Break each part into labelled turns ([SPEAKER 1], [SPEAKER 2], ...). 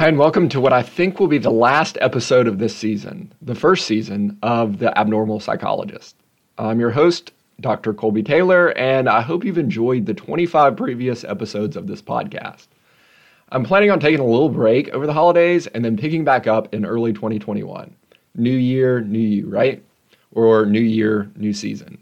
[SPEAKER 1] Hi, and welcome to what I think will be the last episode of this season, the first season of The Abnormal Psychologist. I'm your host, Dr. Colby Taylor, and I hope you've enjoyed the 25 previous episodes of this podcast. I'm planning on taking a little break over the holidays and then picking back up in early 2021. New year, new you, right? Or new year, new season.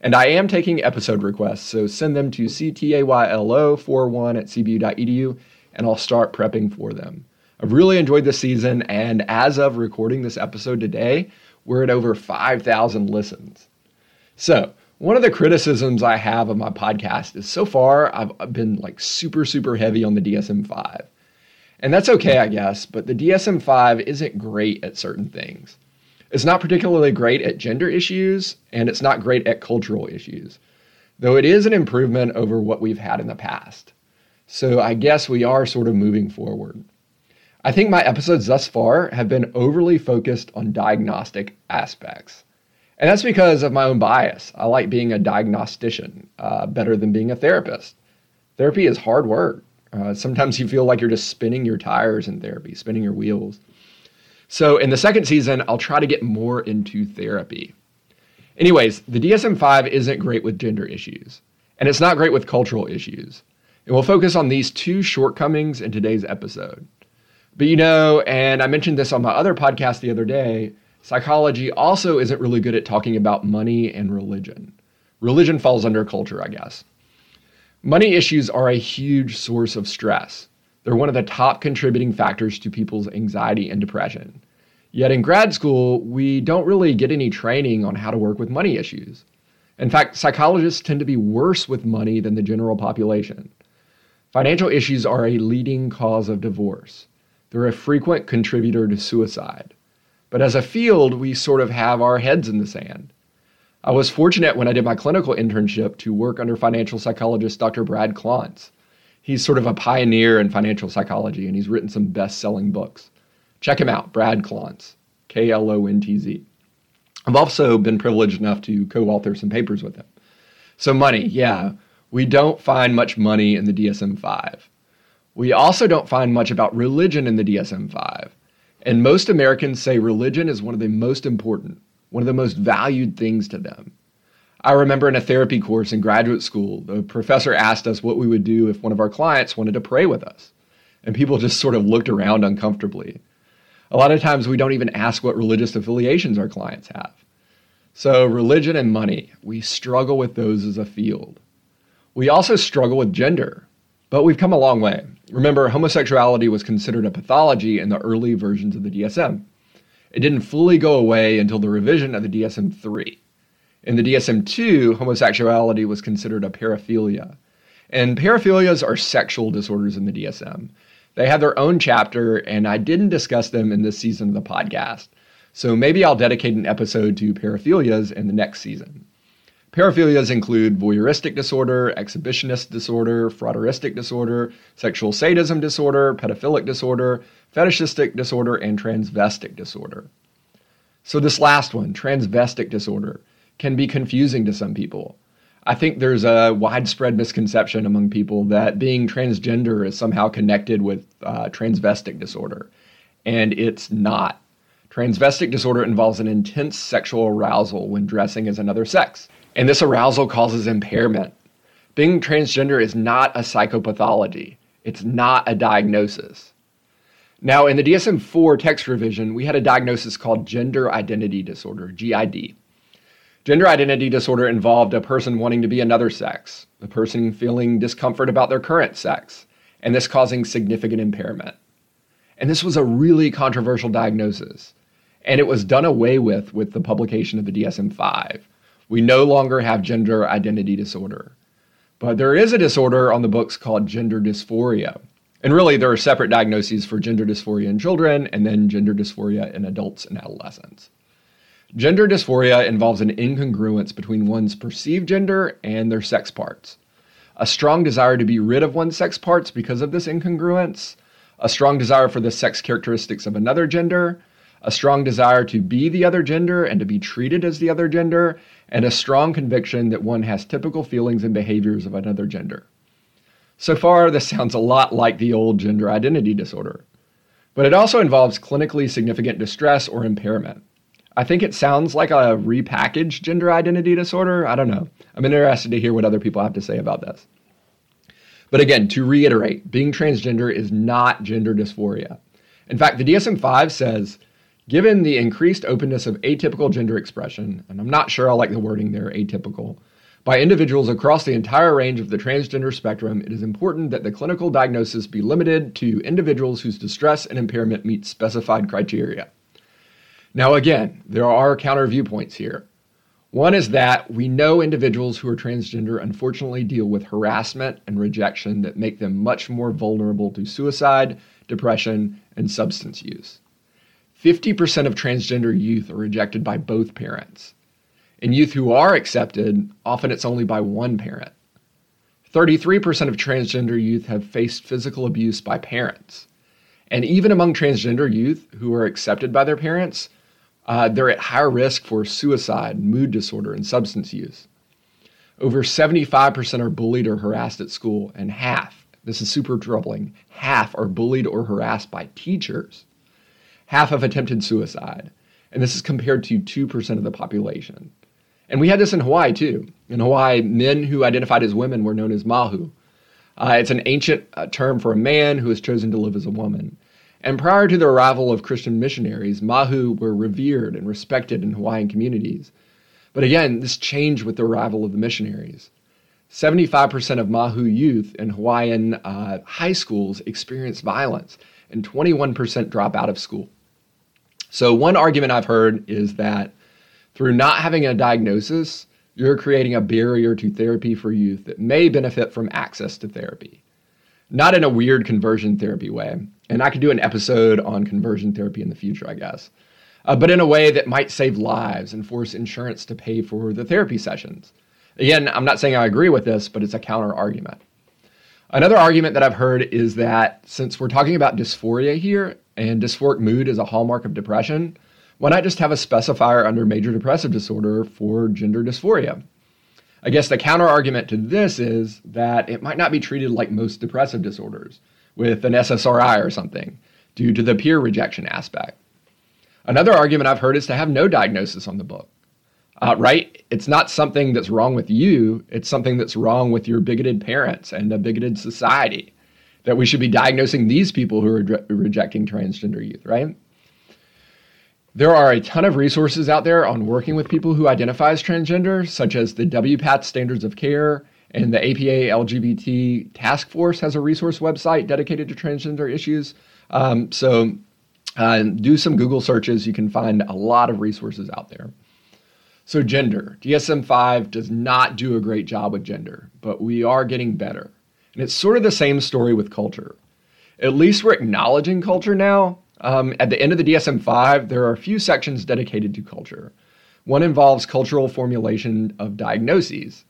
[SPEAKER 1] And I am taking episode requests, so send them to ctaylo41 at cbu.edu and I'll start prepping for them. I've really enjoyed this season, and as of recording this episode today, we're at over 5,000 listens. So, one of the criticisms I have of my podcast is so far I've been like super, super heavy on the DSM 5. And that's okay, I guess, but the DSM 5 isn't great at certain things. It's not particularly great at gender issues, and it's not great at cultural issues, though it is an improvement over what we've had in the past. So I guess we are sort of moving forward. I think my episodes thus far have been overly focused on diagnostic aspects. And that's because of my own bias. I like being a diagnostician uh, better than being a therapist. Therapy is hard work. Uh, sometimes you feel like you're just spinning your tires in therapy, spinning your wheels. So, in the second season, I'll try to get more into therapy. Anyways, the DSM 5 isn't great with gender issues, and it's not great with cultural issues. And we'll focus on these two shortcomings in today's episode. But you know, and I mentioned this on my other podcast the other day, psychology also isn't really good at talking about money and religion. Religion falls under culture, I guess. Money issues are a huge source of stress. They're one of the top contributing factors to people's anxiety and depression. Yet in grad school, we don't really get any training on how to work with money issues. In fact, psychologists tend to be worse with money than the general population. Financial issues are a leading cause of divorce. They're a frequent contributor to suicide. But as a field, we sort of have our heads in the sand. I was fortunate when I did my clinical internship to work under financial psychologist Dr. Brad Klontz. He's sort of a pioneer in financial psychology and he's written some best selling books. Check him out, Brad Klontz, K L O N T Z. I've also been privileged enough to co author some papers with him. So, money, yeah, we don't find much money in the DSM 5. We also don't find much about religion in the DSM 5. And most Americans say religion is one of the most important, one of the most valued things to them. I remember in a therapy course in graduate school, the professor asked us what we would do if one of our clients wanted to pray with us. And people just sort of looked around uncomfortably. A lot of times we don't even ask what religious affiliations our clients have. So, religion and money, we struggle with those as a field. We also struggle with gender, but we've come a long way. Remember, homosexuality was considered a pathology in the early versions of the DSM. It didn't fully go away until the revision of the DSM 3. In the DSM 2, homosexuality was considered a paraphilia. And paraphilias are sexual disorders in the DSM. They have their own chapter, and I didn't discuss them in this season of the podcast. So maybe I'll dedicate an episode to paraphilias in the next season. Paraphilias include voyeuristic disorder, exhibitionist disorder, frotteuristic disorder, sexual sadism disorder, pedophilic disorder, fetishistic disorder, and transvestic disorder. So, this last one, transvestic disorder, can be confusing to some people. I think there's a widespread misconception among people that being transgender is somehow connected with uh, transvestic disorder, and it's not. Transvestic disorder involves an intense sexual arousal when dressing as another sex and this arousal causes impairment. Being transgender is not a psychopathology, it's not a diagnosis. Now, in the DSM 4 text revision, we had a diagnosis called gender identity disorder, GID. Gender identity disorder involved a person wanting to be another sex, a person feeling discomfort about their current sex, and this causing significant impairment. And this was a really controversial diagnosis, and it was done away with with the publication of the DSM 5 we no longer have gender identity disorder. But there is a disorder on the books called gender dysphoria. And really, there are separate diagnoses for gender dysphoria in children and then gender dysphoria in adults and adolescents. Gender dysphoria involves an incongruence between one's perceived gender and their sex parts. A strong desire to be rid of one's sex parts because of this incongruence, a strong desire for the sex characteristics of another gender, a strong desire to be the other gender and to be treated as the other gender, and a strong conviction that one has typical feelings and behaviors of another gender. So far, this sounds a lot like the old gender identity disorder. But it also involves clinically significant distress or impairment. I think it sounds like a repackaged gender identity disorder. I don't know. I'm interested to hear what other people have to say about this. But again, to reiterate, being transgender is not gender dysphoria. In fact, the DSM 5 says given the increased openness of atypical gender expression, and I'm not sure I like the wording there, atypical, by individuals across the entire range of the transgender spectrum, it is important that the clinical diagnosis be limited to individuals whose distress and impairment meet specified criteria. Now, again, there are counter viewpoints here. One is that we know individuals who are transgender unfortunately deal with harassment and rejection that make them much more vulnerable to suicide, depression, and substance use. 50% of transgender youth are rejected by both parents. In youth who are accepted, often it's only by one parent. 33% of transgender youth have faced physical abuse by parents. And even among transgender youth who are accepted by their parents, uh, they're at higher risk for suicide, mood disorder, and substance use. Over 75% are bullied or harassed at school, and half, this is super troubling, half are bullied or harassed by teachers. Half have attempted suicide, and this is compared to 2% of the population. And we had this in Hawaii too. In Hawaii, men who identified as women were known as mahu. Uh, it's an ancient uh, term for a man who has chosen to live as a woman. And prior to the arrival of Christian missionaries, mahu were revered and respected in Hawaiian communities. But again, this changed with the arrival of the missionaries. 75% of mahu youth in Hawaiian uh, high schools experience violence, and 21% drop out of school. So, one argument I've heard is that through not having a diagnosis, you're creating a barrier to therapy for youth that may benefit from access to therapy. Not in a weird conversion therapy way. And I could do an episode on conversion therapy in the future, I guess. Uh, but in a way that might save lives and force insurance to pay for the therapy sessions. Again, I'm not saying I agree with this, but it's a counter argument. Another argument that I've heard is that since we're talking about dysphoria here, and dysphoric mood is a hallmark of depression, why not just have a specifier under major depressive disorder for gender dysphoria? I guess the counter argument to this is that it might not be treated like most depressive disorders with an SSRI or something due to the peer rejection aspect. Another argument I've heard is to have no diagnosis on the book. Uh, right? It's not something that's wrong with you, it's something that's wrong with your bigoted parents and a bigoted society. That we should be diagnosing these people who are re- rejecting transgender youth, right? There are a ton of resources out there on working with people who identify as transgender, such as the WPATH Standards of Care and the APA LGBT Task Force has a resource website dedicated to transgender issues. Um, so uh, do some Google searches. You can find a lot of resources out there. So, gender. DSM 5 does not do a great job with gender, but we are getting better. And it's sort of the same story with culture. At least we're acknowledging culture now, um, at the end of the DSM 5, there are a few sections dedicated to culture. One involves cultural formulation of diagnoses.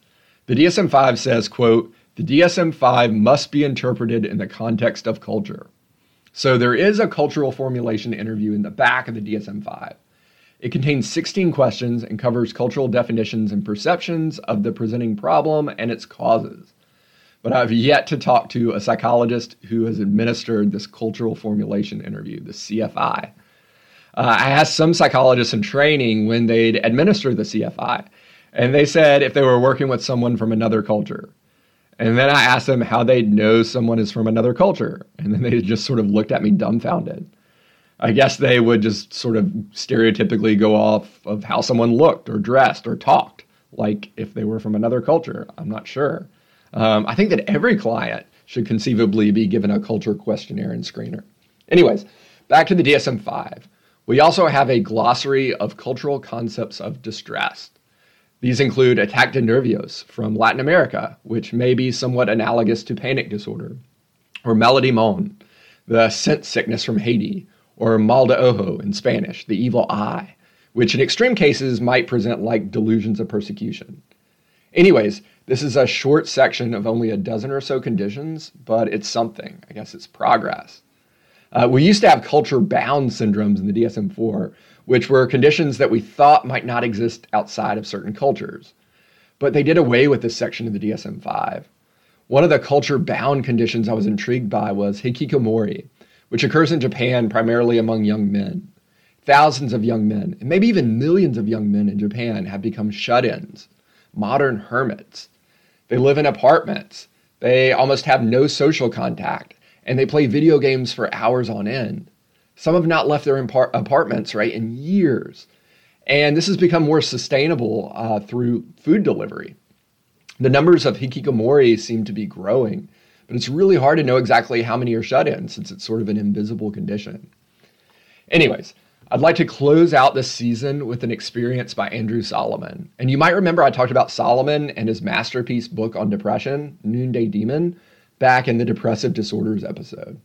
[SPEAKER 1] The DSM 5 says, quote, the DSM 5 must be interpreted in the context of culture. So there is a cultural formulation interview in the back of the DSM 5. It contains 16 questions and covers cultural definitions and perceptions of the presenting problem and its causes but I've yet to talk to a psychologist who has administered this cultural formulation interview, the CFI. Uh, I asked some psychologists in training when they'd administer the CFI, and they said if they were working with someone from another culture. And then I asked them how they'd know someone is from another culture, and then they just sort of looked at me dumbfounded. I guess they would just sort of stereotypically go off of how someone looked or dressed or talked, like if they were from another culture. I'm not sure. Um, I think that every client should conceivably be given a culture questionnaire and screener. Anyways, back to the DSM 5. We also have a glossary of cultural concepts of distress. These include ataque de nervios from Latin America, which may be somewhat analogous to panic disorder, or maladi moun, the sent sickness from Haiti, or mal de ojo in Spanish, the evil eye, which in extreme cases might present like delusions of persecution. Anyways, this is a short section of only a dozen or so conditions, but it's something. I guess it's progress. Uh, we used to have culture bound syndromes in the DSM 4, which were conditions that we thought might not exist outside of certain cultures. But they did away with this section of the DSM 5. One of the culture bound conditions I was intrigued by was hikikomori, which occurs in Japan primarily among young men. Thousands of young men, and maybe even millions of young men in Japan, have become shut ins, modern hermits. They live in apartments. They almost have no social contact, and they play video games for hours on end. Some have not left their impar- apartments, right, in years. And this has become more sustainable uh, through food delivery. The numbers of hikikomori seem to be growing, but it's really hard to know exactly how many are shut in since it's sort of an invisible condition. Anyways, I'd like to close out this season with an experience by Andrew Solomon. And you might remember I talked about Solomon and his masterpiece book on depression, Noonday Demon, back in the depressive disorders episode.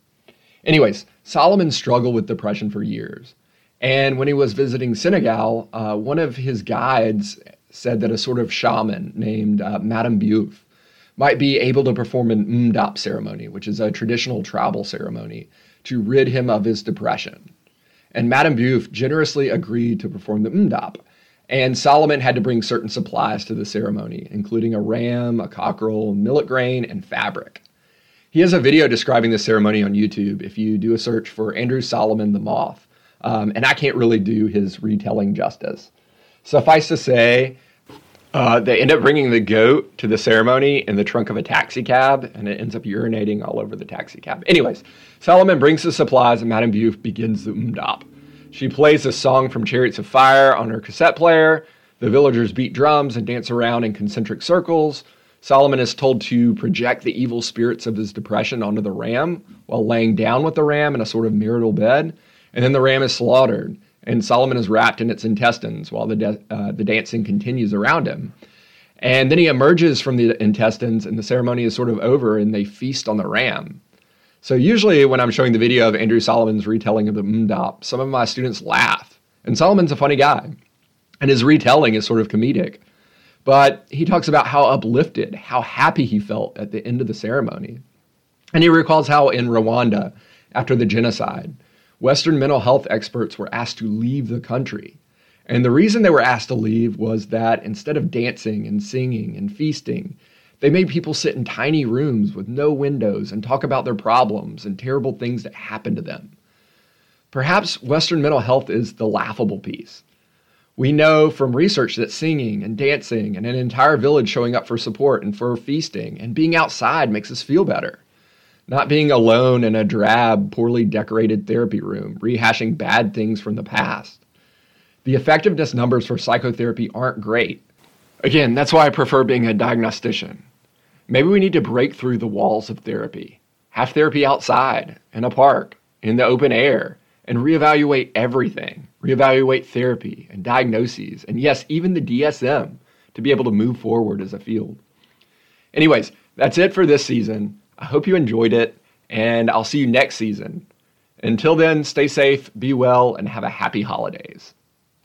[SPEAKER 1] Anyways, Solomon struggled with depression for years. And when he was visiting Senegal, uh, one of his guides said that a sort of shaman named uh, Madame Diouf might be able to perform an ndeup ceremony, which is a traditional tribal ceremony, to rid him of his depression. And Madame Diouf generously agreed to perform the ndeup. And Solomon had to bring certain supplies to the ceremony, including a ram, a cockerel, millet grain, and fabric. He has a video describing the ceremony on YouTube if you do a search for Andrew Solomon the Moth um, and I can't really do his retelling justice. Suffice to say, uh, they end up bringing the goat to the ceremony in the trunk of a taxi cab, and it ends up urinating all over the taxi cab. Anyways, Solomon brings the supplies, and Madame Diouf begins the ndeup. She plays a song from Chariots of Fire on her cassette player. The villagers beat drums and dance around in concentric circles. Solomon is told to project the evil spirits of his depression onto the ram while laying down with the ram in a sort of marital bed. And then the ram is slaughtered, and Solomon is wrapped in its intestines while the, de- uh, the dancing continues around him. And then he emerges from the intestines, and the ceremony is sort of over, and they feast on the ram. So usually, when I'm showing the video of Andrew Solomon's retelling of the ndeup, some of my students laugh. And Solomon's a funny guy, and his retelling is sort of comedic. But he talks about how uplifted, how happy he felt at the end of the ceremony. And he recalls how in Rwanda, after the genocide, Western mental health experts were asked to leave the country. And the reason they were asked to leave was that instead of dancing and singing and feasting, they made people sit in tiny rooms with no windows and talk about their problems and terrible things that happened to them. Perhaps Western mental health is the laughable piece. We know from research that singing and dancing and an entire village showing up for support and for feasting and being outside makes us feel better not being alone in a drab, poorly decorated therapy room, rehashing bad things from the past. The effectiveness numbers for psychotherapy aren't great. Again, that's why I prefer being a diagnostician. Maybe we need to break through the walls of therapy, have therapy outside, in a park, in the open air, and reevaluate everything. Reevaluate therapy and diagnoses, and yes, even the DSM to be able to move forward as a field. Anyways, that's it for this season. I hope you enjoyed it, and I'll see you next season. Until then, stay safe, be well, and have a happy holidays.